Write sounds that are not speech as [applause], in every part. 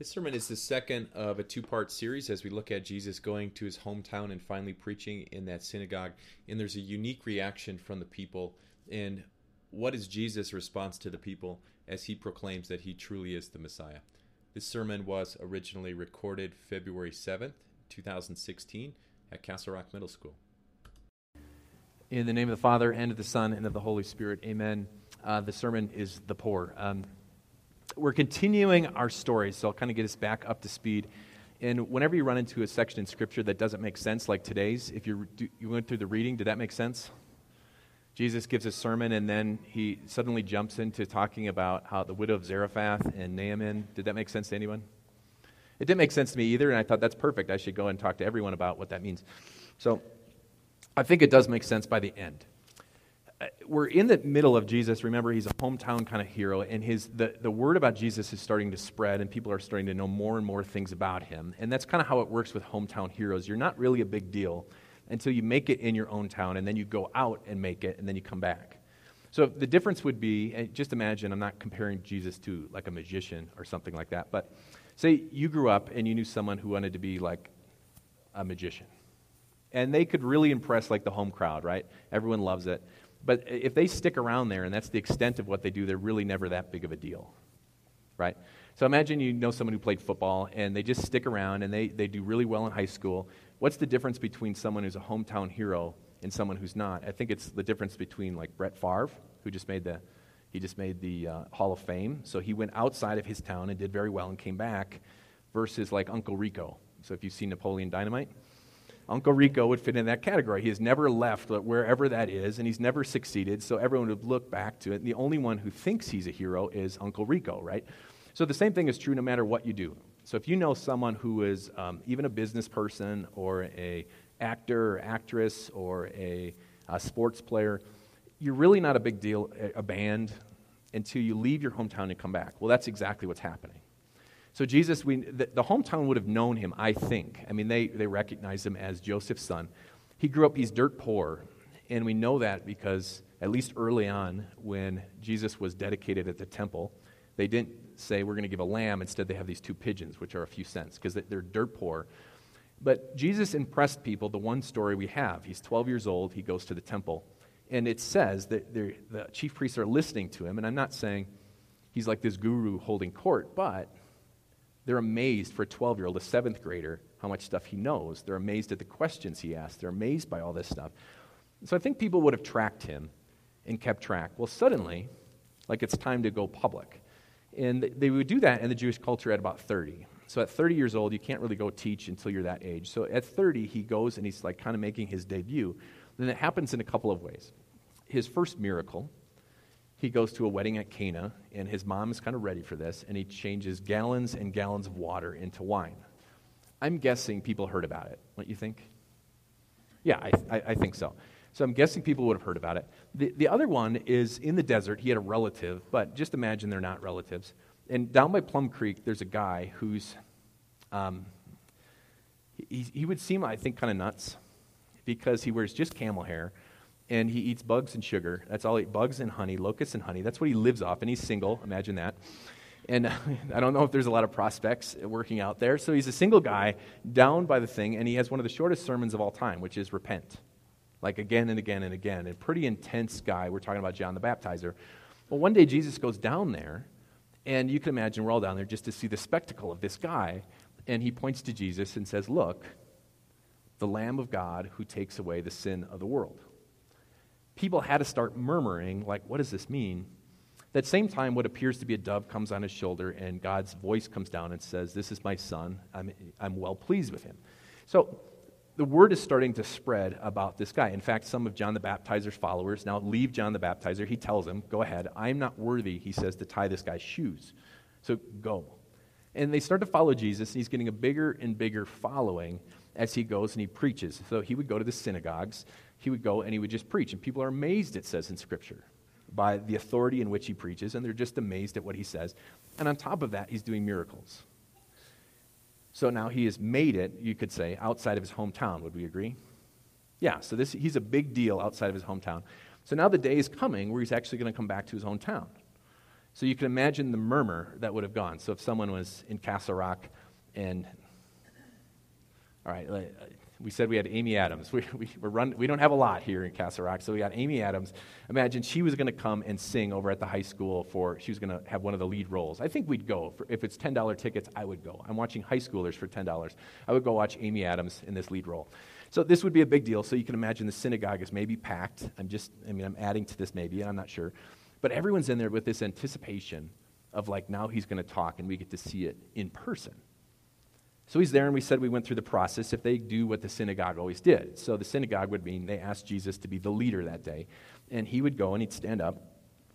This sermon is the second of a two part series as we look at Jesus going to his hometown and finally preaching in that synagogue. And there's a unique reaction from the people. And what is Jesus' response to the people as he proclaims that he truly is the Messiah? This sermon was originally recorded February 7th, 2016, at Castle Rock Middle School. In the name of the Father, and of the Son, and of the Holy Spirit, amen. Uh, the sermon is the poor. Um, we're continuing our story, so I'll kind of get us back up to speed. And whenever you run into a section in Scripture that doesn't make sense, like today's, if you, you went through the reading, did that make sense? Jesus gives a sermon, and then he suddenly jumps into talking about how the widow of Zarephath and Naaman. Did that make sense to anyone? It didn't make sense to me either, and I thought that's perfect. I should go and talk to everyone about what that means. So I think it does make sense by the end. We're in the middle of Jesus. Remember, he's a hometown kind of hero, and his, the, the word about Jesus is starting to spread, and people are starting to know more and more things about him. And that's kind of how it works with hometown heroes. You're not really a big deal until you make it in your own town, and then you go out and make it, and then you come back. So the difference would be just imagine, I'm not comparing Jesus to like a magician or something like that, but say you grew up and you knew someone who wanted to be like a magician. And they could really impress like the home crowd, right? Everyone loves it. But if they stick around there and that's the extent of what they do, they're really never that big of a deal, right? So imagine you know someone who played football and they just stick around and they, they do really well in high school. What's the difference between someone who's a hometown hero and someone who's not? I think it's the difference between like Brett Favre, who just made the, he just made the uh, Hall of Fame. So he went outside of his town and did very well and came back, versus like Uncle Rico. So if you've seen Napoleon Dynamite, Uncle Rico would fit in that category. He has never left wherever that is, and he's never succeeded, so everyone would look back to it. And the only one who thinks he's a hero is Uncle Rico, right? So the same thing is true no matter what you do. So if you know someone who is um, even a business person or a actor or actress or a, a sports player, you're really not a big deal, a band, until you leave your hometown and come back. Well, that's exactly what's happening. So Jesus, we, the, the, hometown would have known him, I think. I mean, they, they recognized him as Joseph's son. He grew up, he's dirt poor. And we know that because, at least early on, when Jesus was dedicated at the temple, they didn't say, We're going to give a lamb. Instead, they have these two pigeons, which are a few cents, because they're dirt poor. But Jesus impressed people. The one story we have he's 12 years old, he goes to the temple. And it says that the chief priests are listening to him. And I'm not saying he's like this guru holding court, but they're amazed for a 12 year old, a seventh grader, how much stuff he knows. They're amazed at the questions he asks. They're amazed by all this stuff. So I think people would have tracked him and kept track. Well, suddenly, like it's time to go public. And they would do that in the Jewish culture at about 30. So at 30 years old, you can't really go teach until you're that age. So at 30, he goes and he's like kind of making his debut. Then it happens in a couple of ways. His first miracle he goes to a wedding at Cana, and his mom is kind of ready for this, and he changes gallons and gallons of water into wine. I'm guessing people heard about it. What you think? Yeah, I, I, I, think so. So I'm guessing people would have heard about it. The, the other one is in the desert. He had a relative, but just imagine they're not relatives. And down by Plum Creek, there's a guy who's, um, he, he would seem, I think, kind of nuts because he wears just camel hair and he eats bugs and sugar. That's all he eats bugs and honey, locusts and honey. That's what he lives off, and he's single. Imagine that. And [laughs] I don't know if there's a lot of prospects working out there. So he's a single guy down by the thing, and he has one of the shortest sermons of all time, which is repent. Like again and again and again. A pretty intense guy. We're talking about John the Baptizer. Well, one day Jesus goes down there, and you can imagine we're all down there just to see the spectacle of this guy. And he points to Jesus and says, Look, the Lamb of God who takes away the sin of the world people had to start murmuring, like, what does this mean? That same time, what appears to be a dove comes on his shoulder, and God's voice comes down and says, This is my son. I'm, I'm well pleased with him. So the word is starting to spread about this guy. In fact, some of John the Baptizer's followers now leave John the Baptizer. He tells them, Go ahead. I'm not worthy, he says, to tie this guy's shoes. So go. And they start to follow Jesus, and he's getting a bigger and bigger following as he goes and he preaches. So he would go to the synagogues he would go and he would just preach. And people are amazed, it says in Scripture, by the authority in which he preaches, and they're just amazed at what he says. And on top of that, he's doing miracles. So now he has made it, you could say, outside of his hometown. Would we agree? Yeah, so this, he's a big deal outside of his hometown. So now the day is coming where he's actually going to come back to his hometown. So you can imagine the murmur that would have gone. So if someone was in Castle Rock and, all right, we said we had Amy Adams. [laughs] We, we, we're run, we don't have a lot here in Castle Rock, so we got Amy Adams. Imagine she was going to come and sing over at the high school for, she was going to have one of the lead roles. I think we'd go. For, if it's $10 tickets, I would go. I'm watching high schoolers for $10. I would go watch Amy Adams in this lead role. So this would be a big deal. So you can imagine the synagogue is maybe packed. I'm just, I mean, I'm adding to this maybe, and I'm not sure. But everyone's in there with this anticipation of like, now he's going to talk and we get to see it in person. So he's there, and we said we went through the process if they do what the synagogue always did. So the synagogue would mean they asked Jesus to be the leader that day. And he would go and he'd stand up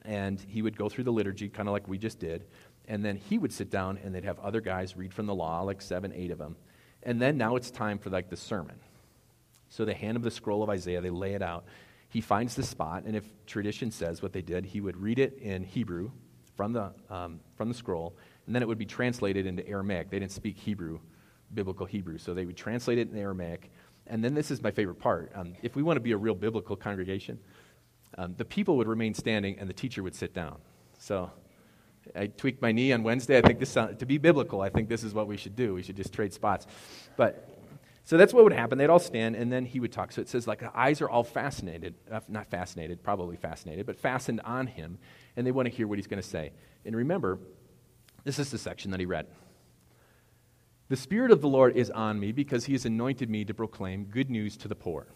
and he would go through the liturgy, kind of like we just did. And then he would sit down and they'd have other guys read from the law, like seven, eight of them. And then now it's time for like the sermon. So they hand him the scroll of Isaiah, they lay it out. He finds the spot, and if tradition says what they did, he would read it in Hebrew from the, um, from the scroll, and then it would be translated into Aramaic. They didn't speak Hebrew biblical Hebrew. So they would translate it in Aramaic. And then this is my favorite part. Um, if we want to be a real biblical congregation, um, the people would remain standing and the teacher would sit down. So I tweaked my knee on Wednesday. I think this sound, to be biblical, I think this is what we should do. We should just trade spots. But so that's what would happen. They'd all stand, and then he would talk. So it says, like, the eyes are all fascinated, uh, not fascinated, probably fascinated, but fastened on him, and they want to hear what he's going to say. And remember, this is the section that he read. The Spirit of the Lord is on me because he has anointed me to proclaim good news to the poor.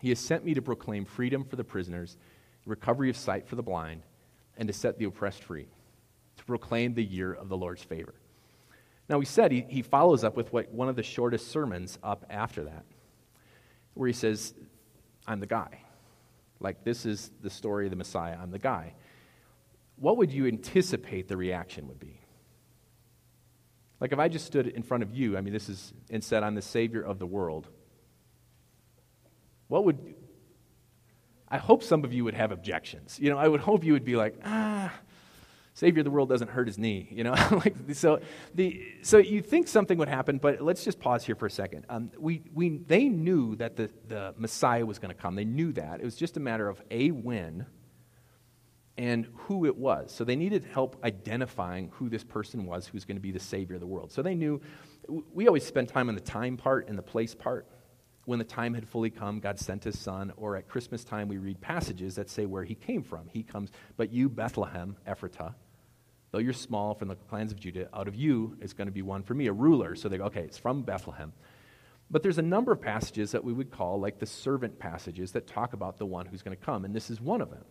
He has sent me to proclaim freedom for the prisoners, recovery of sight for the blind, and to set the oppressed free, to proclaim the year of the Lord's favor. Now, we said he, he follows up with what, one of the shortest sermons up after that, where he says, I'm the guy. Like, this is the story of the Messiah. I'm the guy. What would you anticipate the reaction would be? Like if I just stood in front of you, I mean, this is, and said, I'm the Savior of the world, what would, I hope some of you would have objections. You know, I would hope you would be like, ah, Savior of the world doesn't hurt his knee, you know? [laughs] like, so, the, so you think something would happen, but let's just pause here for a second. Um, we, we, they knew that the, the Messiah was going to come. They knew that. It was just a matter of A, when, and who it was. So they needed help identifying who this person was who's going to be the Savior of the world. So they knew, we always spend time on the time part and the place part. When the time had fully come, God sent his son. Or at Christmas time, we read passages that say where he came from. He comes, but you, Bethlehem, Ephratah, though you're small from the clans of Judah, out of you is going to be one for me, a ruler. So they go, okay, it's from Bethlehem. But there's a number of passages that we would call like the servant passages that talk about the one who's going to come, and this is one of them.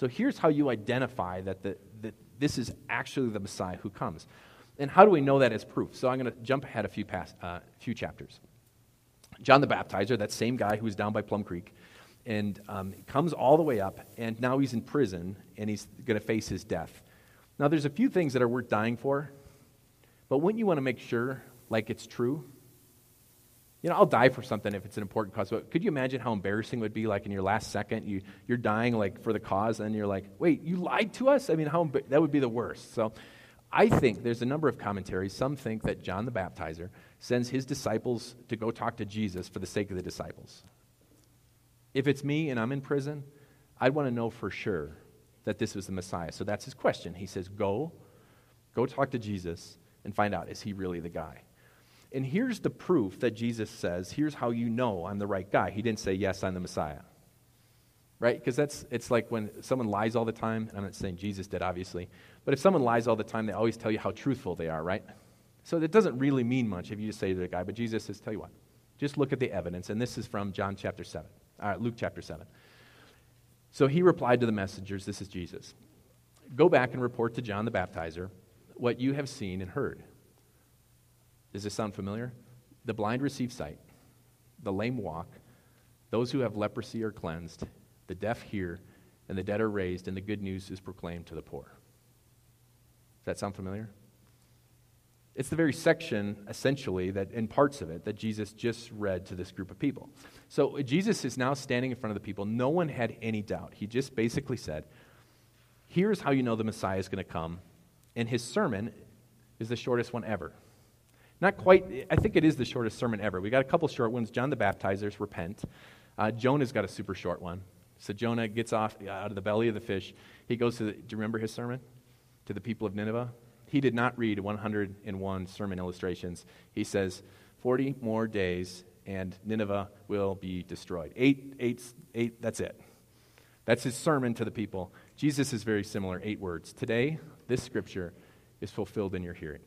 So here's how you identify that, the, that this is actually the Messiah who comes. And how do we know that as proof? So I'm going to jump ahead a few, past, uh, few chapters. John the Baptizer, that same guy who was down by Plum Creek, and um, comes all the way up, and now he's in prison, and he's going to face his death. Now, there's a few things that are worth dying for, but wouldn't you want to make sure, like it's true? You know, I'll die for something if it's an important cause. But could you imagine how embarrassing it would be, like in your last second, you, you're dying like for the cause, and you're like, wait, you lied to us? I mean, how that would be the worst. So I think there's a number of commentaries. Some think that John the Baptizer sends his disciples to go talk to Jesus for the sake of the disciples. If it's me and I'm in prison, I'd want to know for sure that this was the Messiah. So that's his question. He says, Go, go talk to Jesus and find out, is he really the guy? And here's the proof that Jesus says, here's how you know I'm the right guy. He didn't say, yes, I'm the Messiah. Right? Because that's it's like when someone lies all the time, and I'm not saying Jesus did, obviously, but if someone lies all the time, they always tell you how truthful they are, right? So it doesn't really mean much if you just say to the guy, but Jesus says, tell you what, just look at the evidence. And this is from John chapter 7, uh, Luke chapter 7. So he replied to the messengers, This is Jesus. Go back and report to John the Baptizer what you have seen and heard. Does this sound familiar? The blind receive sight, the lame walk, those who have leprosy are cleansed, the deaf hear, and the dead are raised, and the good news is proclaimed to the poor. Does that sound familiar? It's the very section, essentially, that in parts of it, that Jesus just read to this group of people. So Jesus is now standing in front of the people. No one had any doubt. He just basically said, Here's how you know the Messiah is going to come. And his sermon is the shortest one ever. Not quite, I think it is the shortest sermon ever. We got a couple short ones. John the Baptizer's Repent. Uh, Jonah's got a super short one. So Jonah gets off uh, out of the belly of the fish. He goes to the, do you remember his sermon? to the people of Nineveh, he did not read 101 sermon illustrations. He says, 40 more days and Nineveh will be destroyed. Eight, eight, eight, that's it. That's his sermon to the people. Jesus is very similar, eight words. Today, this scripture is fulfilled in your hearing.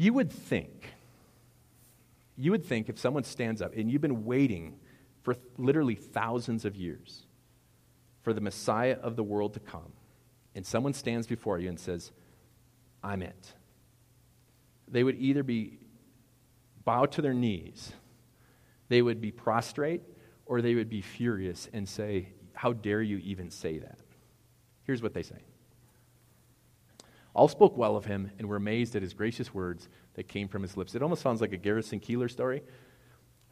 You would think, you would think if someone stands up and you've been waiting for literally thousands of years for the Messiah of the world to come, and someone stands before you and says, I'm it. They would either be bow to their knees, they would be prostrate, or they would be furious and say, How dare you even say that? Here's what they say All spoke well of him and were amazed at his gracious words that came from his lips. It almost sounds like a Garrison Keillor story.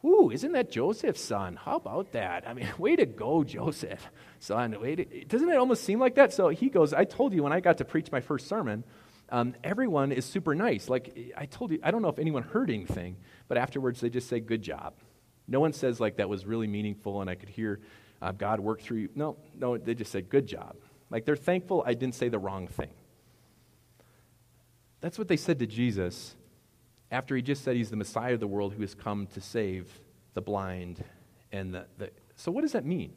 Ooh, isn't that Joseph's son? How about that? I mean, [laughs] way to go, Joseph, son. Way to, doesn't it almost seem like that? So he goes, I told you when I got to preach my first sermon, um, everyone is super nice. Like I told you, I don't know if anyone heard anything, but afterwards they just say, good job. No one says, like, that was really meaningful and I could hear uh, God work through you. No, no, they just said, good job. Like they're thankful I didn't say the wrong thing. That's what they said to Jesus after he just said he's the Messiah of the world who has come to save the blind and the, the so what does that mean?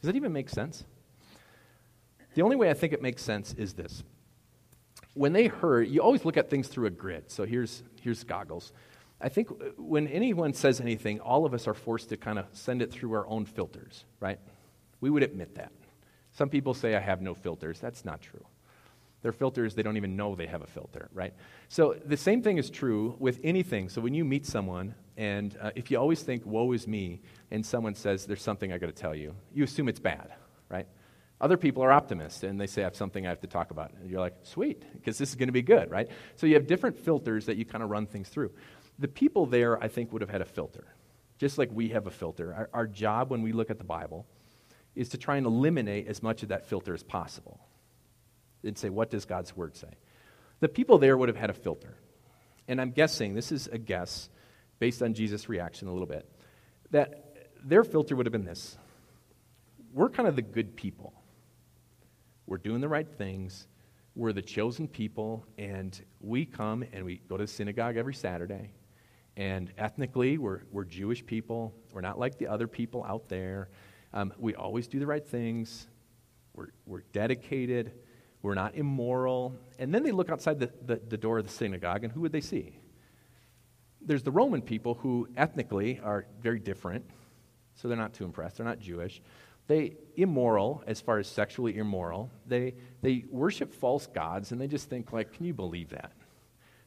Does that even make sense? The only way I think it makes sense is this when they heard, you always look at things through a grid. So here's, here's goggles. I think when anyone says anything, all of us are forced to kind of send it through our own filters, right? We would admit that. Some people say, I have no filters. That's not true. Their filters, they don't even know they have a filter, right? So the same thing is true with anything. So when you meet someone, and uh, if you always think, woe is me, and someone says, there's something I got to tell you, you assume it's bad, right? Other people are optimists and they say, I have something I have to talk about. And you're like, sweet, because this is going to be good, right? So you have different filters that you kind of run things through. The people there, I think, would have had a filter, just like we have a filter. Our, our job when we look at the Bible is to try and eliminate as much of that filter as possible and say, what does God's word say? The people there would have had a filter. And I'm guessing, this is a guess based on Jesus' reaction a little bit, that their filter would have been this We're kind of the good people we're doing the right things. We're the chosen people, and we come and we go to the synagogue every Saturday. And ethnically, we're, we're Jewish people. We're not like the other people out there. Um, we always do the right things. We're, we're dedicated. We're not immoral. And then they look outside the, the, the door of the synagogue, and who would they see? There's the Roman people who ethnically are very different, so they're not too impressed. They're not Jewish they immoral as far as sexually immoral they they worship false gods and they just think like can you believe that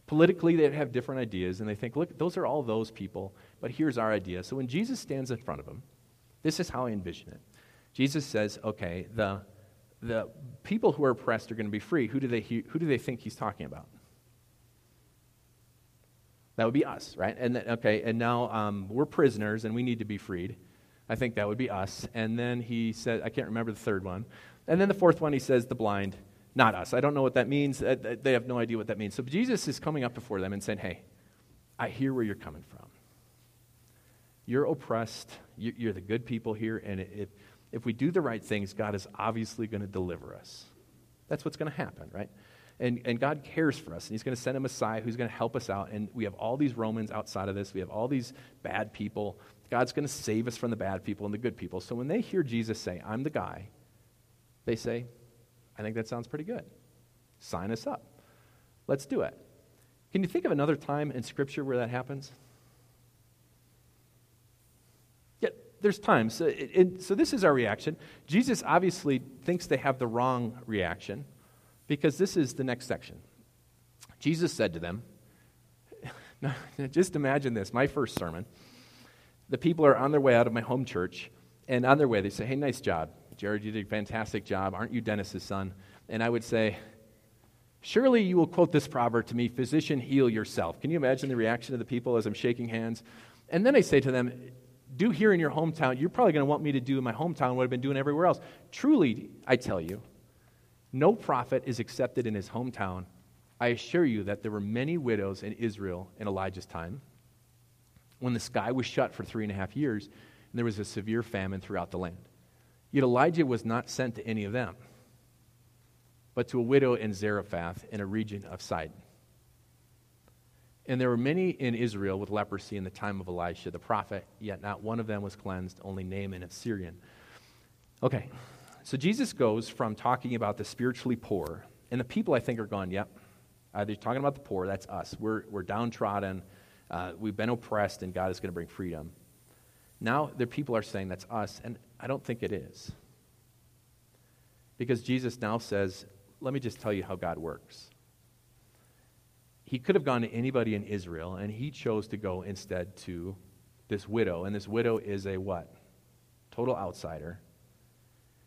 politically they have different ideas and they think look those are all those people but here's our idea so when jesus stands in front of them this is how i envision it jesus says okay the the people who are oppressed are going to be free who do they who do they think he's talking about that would be us right and then, okay and now um, we're prisoners and we need to be freed I think that would be us. And then he said, I can't remember the third one. And then the fourth one, he says, the blind, not us. I don't know what that means. Uh, they have no idea what that means. So Jesus is coming up before them and saying, Hey, I hear where you're coming from. You're oppressed. You're the good people here. And if, if we do the right things, God is obviously going to deliver us. That's what's going to happen, right? And, and God cares for us, and He's going to send a Messiah who's going to help us out. And we have all these Romans outside of this. We have all these bad people God's going to save us from the bad people and the good people. So when they hear Jesus say, I'm the guy, they say, I think that sounds pretty good. Sign us up. Let's do it. Can you think of another time in Scripture where that happens? Yeah, there's times. So, it, it, so this is our reaction. Jesus obviously thinks they have the wrong reaction because this is the next section. Jesus said to them, [laughs] now, just imagine this, my first sermon the people are on their way out of my home church, and on their way, they say, Hey, nice job. Jared, you did a fantastic job. Aren't you Dennis's son? And I would say, Surely you will quote this proverb to me, Physician, heal yourself. Can you imagine the reaction of the people as I'm shaking hands? And then I say to them, Do here in your hometown, you're probably going to want me to do in my hometown what I've been doing everywhere else. Truly, I tell you, no prophet is accepted in his hometown. I assure you that there were many widows in Israel in Elijah's time when the sky was shut for three and a half years and there was a severe famine throughout the land. Yet Elijah was not sent to any of them. but to a widow in Zarephath in a region of Sidon. And there were many in Israel with leprosy in the time of Elisha the prophet, yet not one of them was cleansed, only Naaman of Syrian. Okay, so Jesus goes from talking about the spiritually poor, and the people I think are going, yep, they're talking about the poor, that's us. We're, we're downtrodden, uh, we've been oppressed, and God is going to bring freedom. Now the people are saying that's us, and I don't think it is. Because Jesus now says, let me just tell you how God works. He could have gone to anybody in Israel, and he chose to go instead to this widow. And this widow is a what? Total outsider.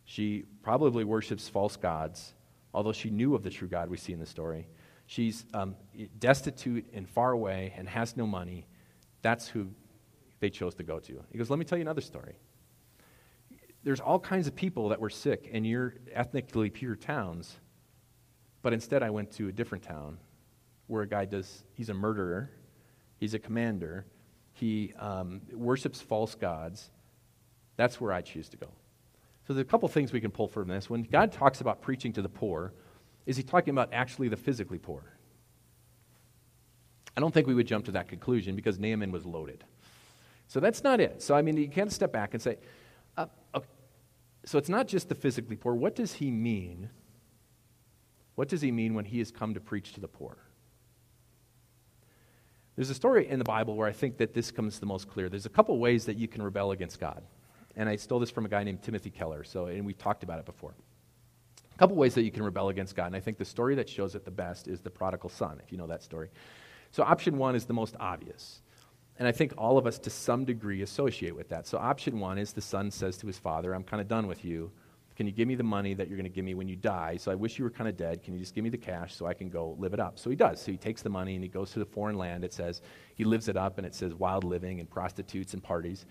She probably worships false gods, although she knew of the true God we see in the story. She's um, destitute and far away and has no money. That's who they chose to go to. He goes, Let me tell you another story. There's all kinds of people that were sick in your ethnically pure towns, but instead I went to a different town where a guy does, he's a murderer, he's a commander, he um, worships false gods. That's where I choose to go. So there's a couple things we can pull from this. When God talks about preaching to the poor, is he talking about actually the physically poor? I don't think we would jump to that conclusion because Naaman was loaded. So that's not it. So, I mean, you can't step back and say, uh, okay. so it's not just the physically poor. What does he mean? What does he mean when he has come to preach to the poor? There's a story in the Bible where I think that this comes the most clear. There's a couple ways that you can rebel against God. And I stole this from a guy named Timothy Keller, so, and we've talked about it before. A couple ways that you can rebel against God. And I think the story that shows it the best is the prodigal son, if you know that story. So, option one is the most obvious. And I think all of us, to some degree, associate with that. So, option one is the son says to his father, I'm kind of done with you. Can you give me the money that you're going to give me when you die? So, I wish you were kind of dead. Can you just give me the cash so I can go live it up? So, he does. So, he takes the money and he goes to the foreign land. It says he lives it up, and it says wild living and prostitutes and parties.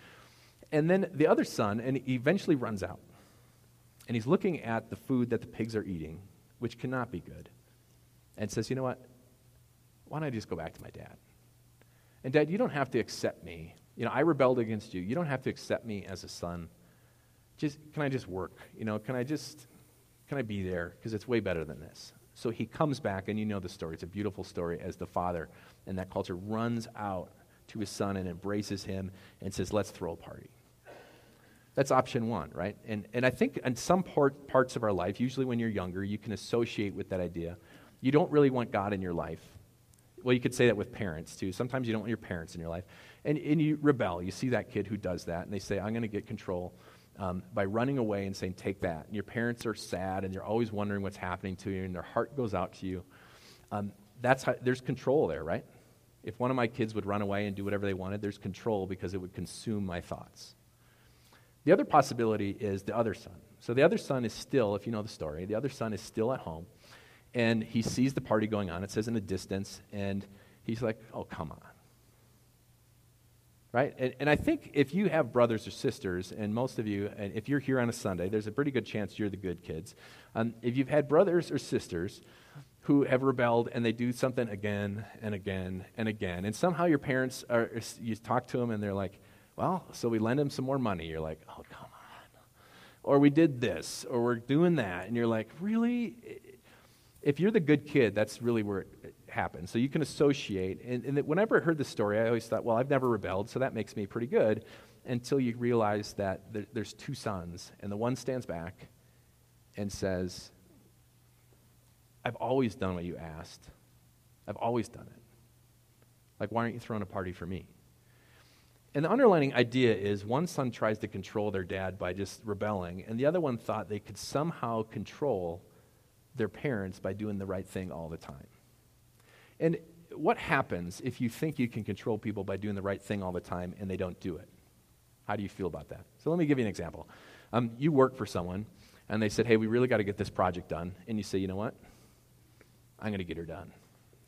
And then the other son, and he eventually runs out. And he's looking at the food that the pigs are eating, which cannot be good, and says, You know what? Why don't I just go back to my dad? And dad, you don't have to accept me. You know, I rebelled against you. You don't have to accept me as a son. Just can I just work? You know, can I just can I be there because it's way better than this. So he comes back and you know the story. It's a beautiful story as the father in that culture runs out to his son and embraces him and says, "Let's throw a party." That's option one, right? And, and I think in some part, parts of our life, usually when you're younger, you can associate with that idea. You don't really want God in your life. Well, you could say that with parents too. Sometimes you don't want your parents in your life. And, and you rebel. You see that kid who does that, and they say, I'm going to get control um, by running away and saying, Take that. And your parents are sad, and they're always wondering what's happening to you, and their heart goes out to you. Um, that's how, there's control there, right? If one of my kids would run away and do whatever they wanted, there's control because it would consume my thoughts. The other possibility is the other son. So the other son is still, if you know the story, the other son is still at home and he sees the party going on. It says in the distance, and he's like, oh, come on. Right? And, and, I think if you have brothers or sisters, and most of you, and if you're here on a Sunday, there's a pretty good chance you're the good kids. Um, if you've had brothers or sisters who have rebelled and they do something again and again and again, and somehow your parents are, you talk to them and they're like, well, so we lend them some more money. You're like, oh, come on. Or we did this, or we're doing that. And you're like, really? if you're the good kid, that's really where it So you can associate. And, and whenever I heard the story, I always thought, well, I've never rebelled, so that makes me pretty good. Until you realize that there, there's two sons, and the one stands back and says, I've always done what you asked. I've always done it. Like, why aren't you throwing a party for me? And the underlining idea is one son tries to control their dad by just rebelling, and the other one thought they could somehow control their parents by doing the right thing all the time. And what happens if you think you can control people by doing the right thing all the time and they don't do it? How do you feel about that? So let me give you an example. Um, you work for someone, and they said, Hey, we really got to get this project done. And you say, You know what? I'm going to get her done.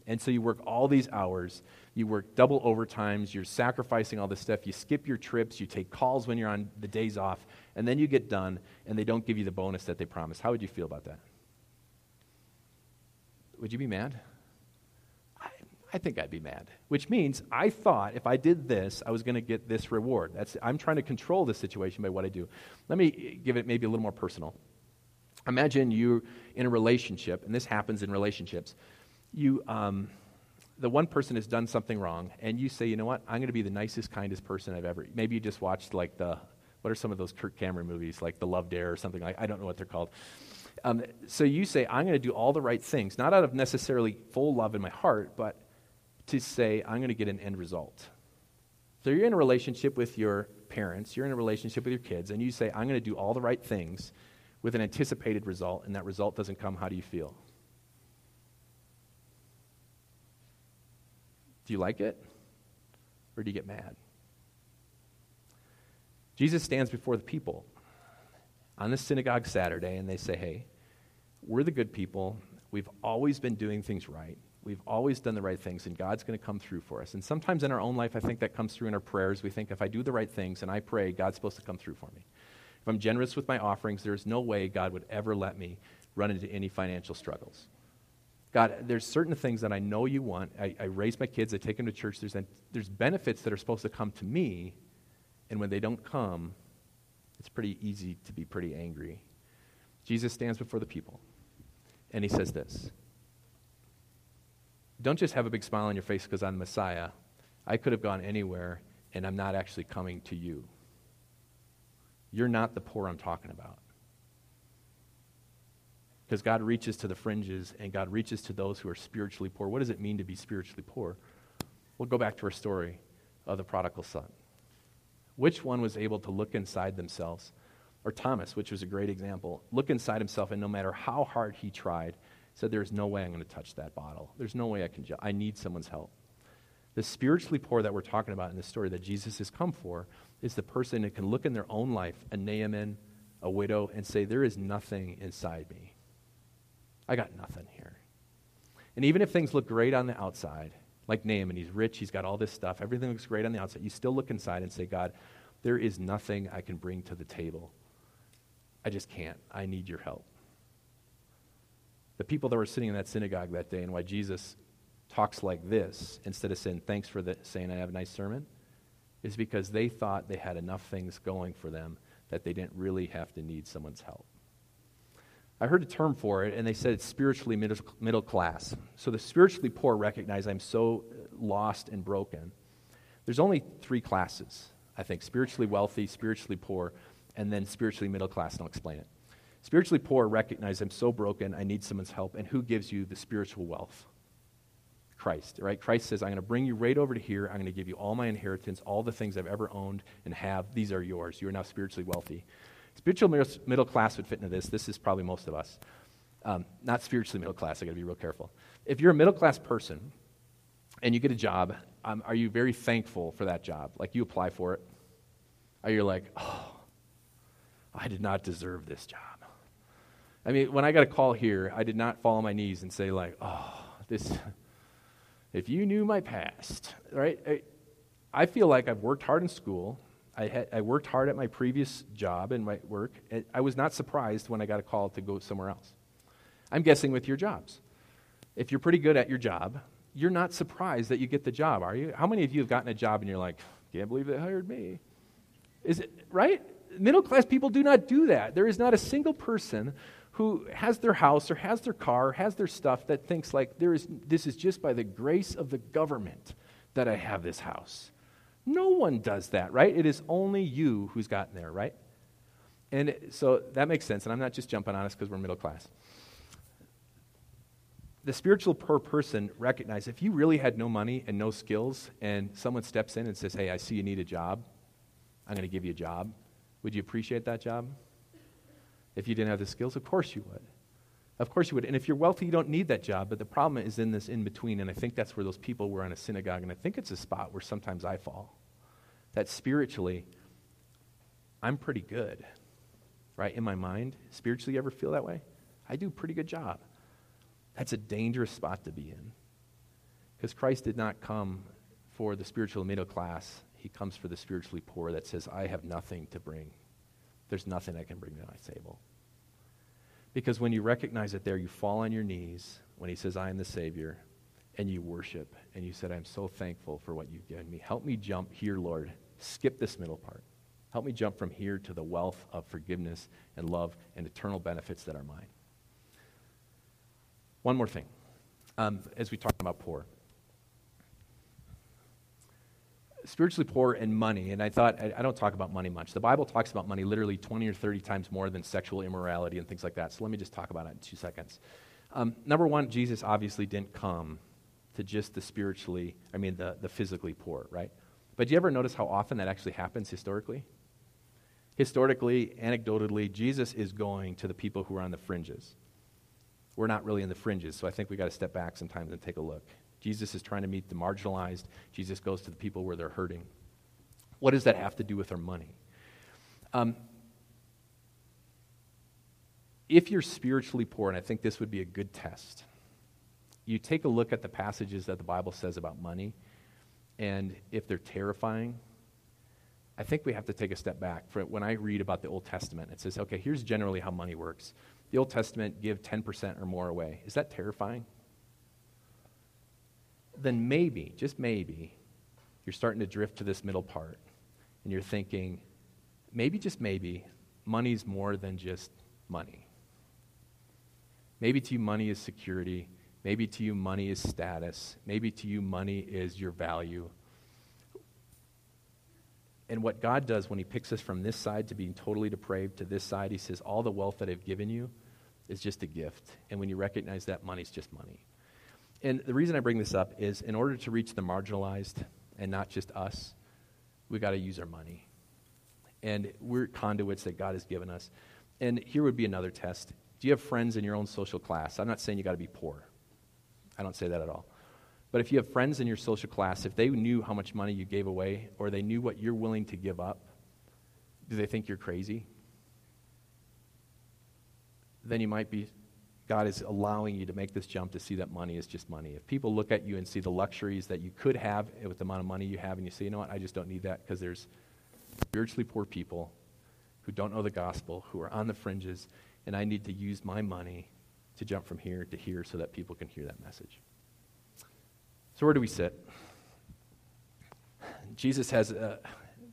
And so you work all these hours, you work double overtimes, you're sacrificing all this stuff, you skip your trips, you take calls when you're on the days off, and then you get done, and they don't give you the bonus that they promised. How would you feel about that? Would you be mad? I, think I'd be mad. Which means I thought if I did this, I was going to get this reward. That's, I'm trying to control the situation by what I do. Let me give it maybe a little more personal. Imagine you're in a relationship, and this happens in relationships. You, um, the one person has done something wrong, and you say, you know what, I'm going to be the nicest, kindest person I've ever. Maybe you just watched like the, what are some of those Kirk Cameron movies, like The Love Dare or something like. I don't know what they're called. Um, so you say, I'm going to do all the right things, not out of necessarily full love in my heart, but to say, I'm going to get an end result. So you're in a relationship with your parents, you're in a relationship with your kids, and you say, I'm going to do all the right things with an anticipated result, and that result doesn't come. How do you feel? Do you like it? Or do you get mad? Jesus stands before the people on the synagogue Saturday, and they say, Hey, we're the good people. We've always been doing things right. We've always done the right things, and God's going to come through for us. And sometimes in our own life, I think that comes through in our prayers. We think if I do the right things and I pray, God's supposed to come through for me. If I'm generous with my offerings, there's no way God would ever let me run into any financial struggles. God, there's certain things that I know you want. I, I raise my kids, I take them to church. There's, there's benefits that are supposed to come to me, and when they don't come, it's pretty easy to be pretty angry. Jesus stands before the people, and he says this Don't just have a big smile on your face because I'm the Messiah. I could have gone anywhere, and I'm not actually coming to you. You're not the poor I'm talking about. Because God reaches to the fringes and God reaches to those who are spiritually poor. What does it mean to be spiritually poor? We'll go back to our story of the prodigal son. Which one was able to look inside themselves? Or Thomas, which was a great example, look inside himself, and no matter how hard he tried, said, There's no way I'm going to touch that bottle. There's no way I can. Ju- I need someone's help. The spiritually poor that we're talking about in this story that Jesus has come for is the person that can look in their own life, a Naaman, a widow, and say, There is nothing inside me. I got nothing here. And even if things look great on the outside, like Naaman, he's rich, he's got all this stuff, everything looks great on the outside, you still look inside and say, God, there is nothing I can bring to the table. I just can't. I need your help. The people that were sitting in that synagogue that day and why Jesus talks like this instead of saying, Thanks for the, saying I have a nice sermon, is because they thought they had enough things going for them that they didn't really have to need someone's help. I heard a term for it, and they said it's spiritually middle, middle class. So the spiritually poor recognize I'm so lost and broken. There's only three classes, I think spiritually wealthy, spiritually poor, and then spiritually middle class, and I'll explain it. Spiritually poor recognize I'm so broken, I need someone's help. And who gives you the spiritual wealth? Christ, right? Christ says, I'm going to bring you right over to here. I'm going to give you all my inheritance, all the things I've ever owned and have. These are yours. You are now spiritually wealthy. Spiritual middle class would fit into this. This is probably most of us. Um, not spiritually middle class, I gotta be real careful. If you're a middle class person and you get a job, um, are you very thankful for that job? Like you apply for it? Are you like, oh, I did not deserve this job? I mean, when I got a call here, I did not fall on my knees and say, like, oh, this, if you knew my past, right? I, I feel like I've worked hard in school. I, had, I worked hard at my previous job and my work. And I was not surprised when I got a call to go somewhere else. I'm guessing with your jobs. If you're pretty good at your job, you're not surprised that you get the job, are you? How many of you have gotten a job and you're like, can't believe they hired me? Is it right? Middle class people do not do that. There is not a single person who has their house or has their car, or has their stuff that thinks like there is this is just by the grace of the government that I have this house. No one does that, right? It is only you who's gotten there, right? And so that makes sense. And I'm not just jumping on us because we're middle class. The spiritual poor person recognize if you really had no money and no skills, and someone steps in and says, Hey, I see you need a job. I'm going to give you a job. Would you appreciate that job? If you didn't have the skills? Of course you would. Of course you would. And if you're wealthy, you don't need that job. But the problem is in this in between. And I think that's where those people were in a synagogue. And I think it's a spot where sometimes I fall. That spiritually, I'm pretty good, right? In my mind, spiritually, you ever feel that way? I do a pretty good job. That's a dangerous spot to be in. Because Christ did not come for the spiritual middle class, He comes for the spiritually poor that says, I have nothing to bring. There's nothing I can bring to my table. Because when you recognize it there, you fall on your knees when he says, I am the Savior, and you worship. And you said, I'm so thankful for what you've given me. Help me jump here, Lord. Skip this middle part. Help me jump from here to the wealth of forgiveness and love and eternal benefits that are mine. One more thing um, as we talk about poor. Spiritually poor and money, and I thought, I, I don't talk about money much. The Bible talks about money literally 20 or 30 times more than sexual immorality and things like that. So let me just talk about it in two seconds. Um, number one, Jesus obviously didn't come to just the spiritually, I mean, the, the physically poor, right? But do you ever notice how often that actually happens historically? Historically, anecdotally, Jesus is going to the people who are on the fringes. We're not really in the fringes, so I think we got to step back sometimes and take a look. Jesus is trying to meet the marginalized. Jesus goes to the people where they're hurting. What does that have to do with our money? Um, if you're spiritually poor, and I think this would be a good test, you take a look at the passages that the Bible says about money, and if they're terrifying, I think we have to take a step back. For when I read about the Old Testament, it says, okay, here's generally how money works. The Old Testament give 10% or more away. Is that terrifying? Then maybe, just maybe, you're starting to drift to this middle part, and you're thinking, maybe, just maybe, money's more than just money. Maybe to you, money is security. Maybe to you, money is status. Maybe to you, money is your value. And what God does when He picks us from this side to being totally depraved to this side, He says, All the wealth that I've given you is just a gift. And when you recognize that, money's just money. And the reason I bring this up is in order to reach the marginalized and not just us, we got to use our money. And we're conduits that God has given us. And here would be another test do you have friends in your own social class? I'm not saying you got to be poor. I don't say that at all. But if you have friends in your social class, if they knew how much money you gave away or they knew what you're willing to give up, do they think you're crazy? Then you might be, God is allowing you to make this jump to see that money is just money. If people look at you and see the luxuries that you could have with the amount of money you have, and you say, you know what, I just don't need that because there's spiritually poor people who don't know the gospel, who are on the fringes, and I need to use my money to jump from here to here so that people can hear that message. So, where do we sit? Jesus has a,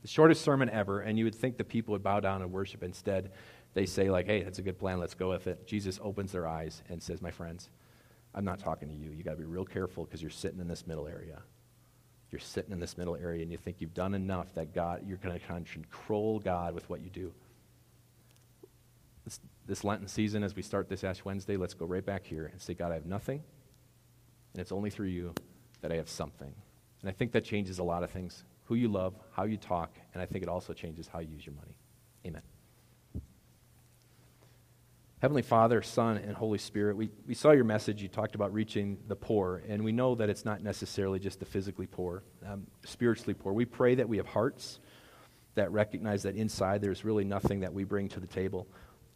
the shortest sermon ever, and you would think the people would bow down and worship. Instead, they say, like, hey, that's a good plan, let's go with it. Jesus opens their eyes and says, my friends, I'm not talking to you. you got to be real careful because you're sitting in this middle area. You're sitting in this middle area and you think you've done enough that God, you're going to kind of control God with what you do this, this Lenten season, as we start this Ash Wednesday, let's go right back here and say, God, I have nothing, and it's only through you that I have something. And I think that changes a lot of things who you love, how you talk, and I think it also changes how you use your money. Amen. Heavenly Father, Son, and Holy Spirit, we, we saw your message. You talked about reaching the poor, and we know that it's not necessarily just the physically poor, um, spiritually poor. We pray that we have hearts that recognize that inside there's really nothing that we bring to the table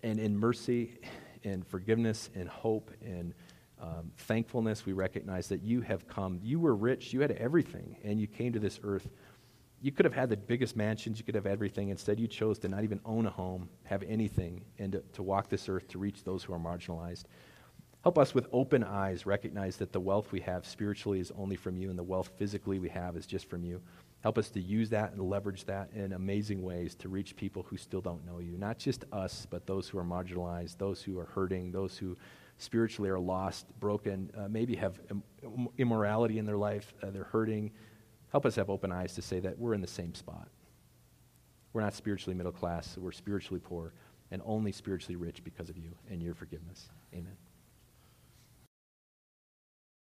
and in mercy and forgiveness and hope and um, thankfulness, we recognize that you have come. You were rich, you had everything, and you came to this earth. You could have had the biggest mansions, you could have everything. Instead, you chose to not even own a home, have anything, and to, to walk this earth to reach those who are marginalized. Help us with open eyes recognize that the wealth we have spiritually is only from you, and the wealth physically we have is just from you. Help us to use that and leverage that in amazing ways to reach people who still don't know you. Not just us, but those who are marginalized, those who are hurting, those who spiritually are lost, broken, uh, maybe have Im- immorality in their life, uh, they're hurting. Help us have open eyes to say that we're in the same spot. We're not spiritually middle class, we're spiritually poor and only spiritually rich because of you and your forgiveness. Amen.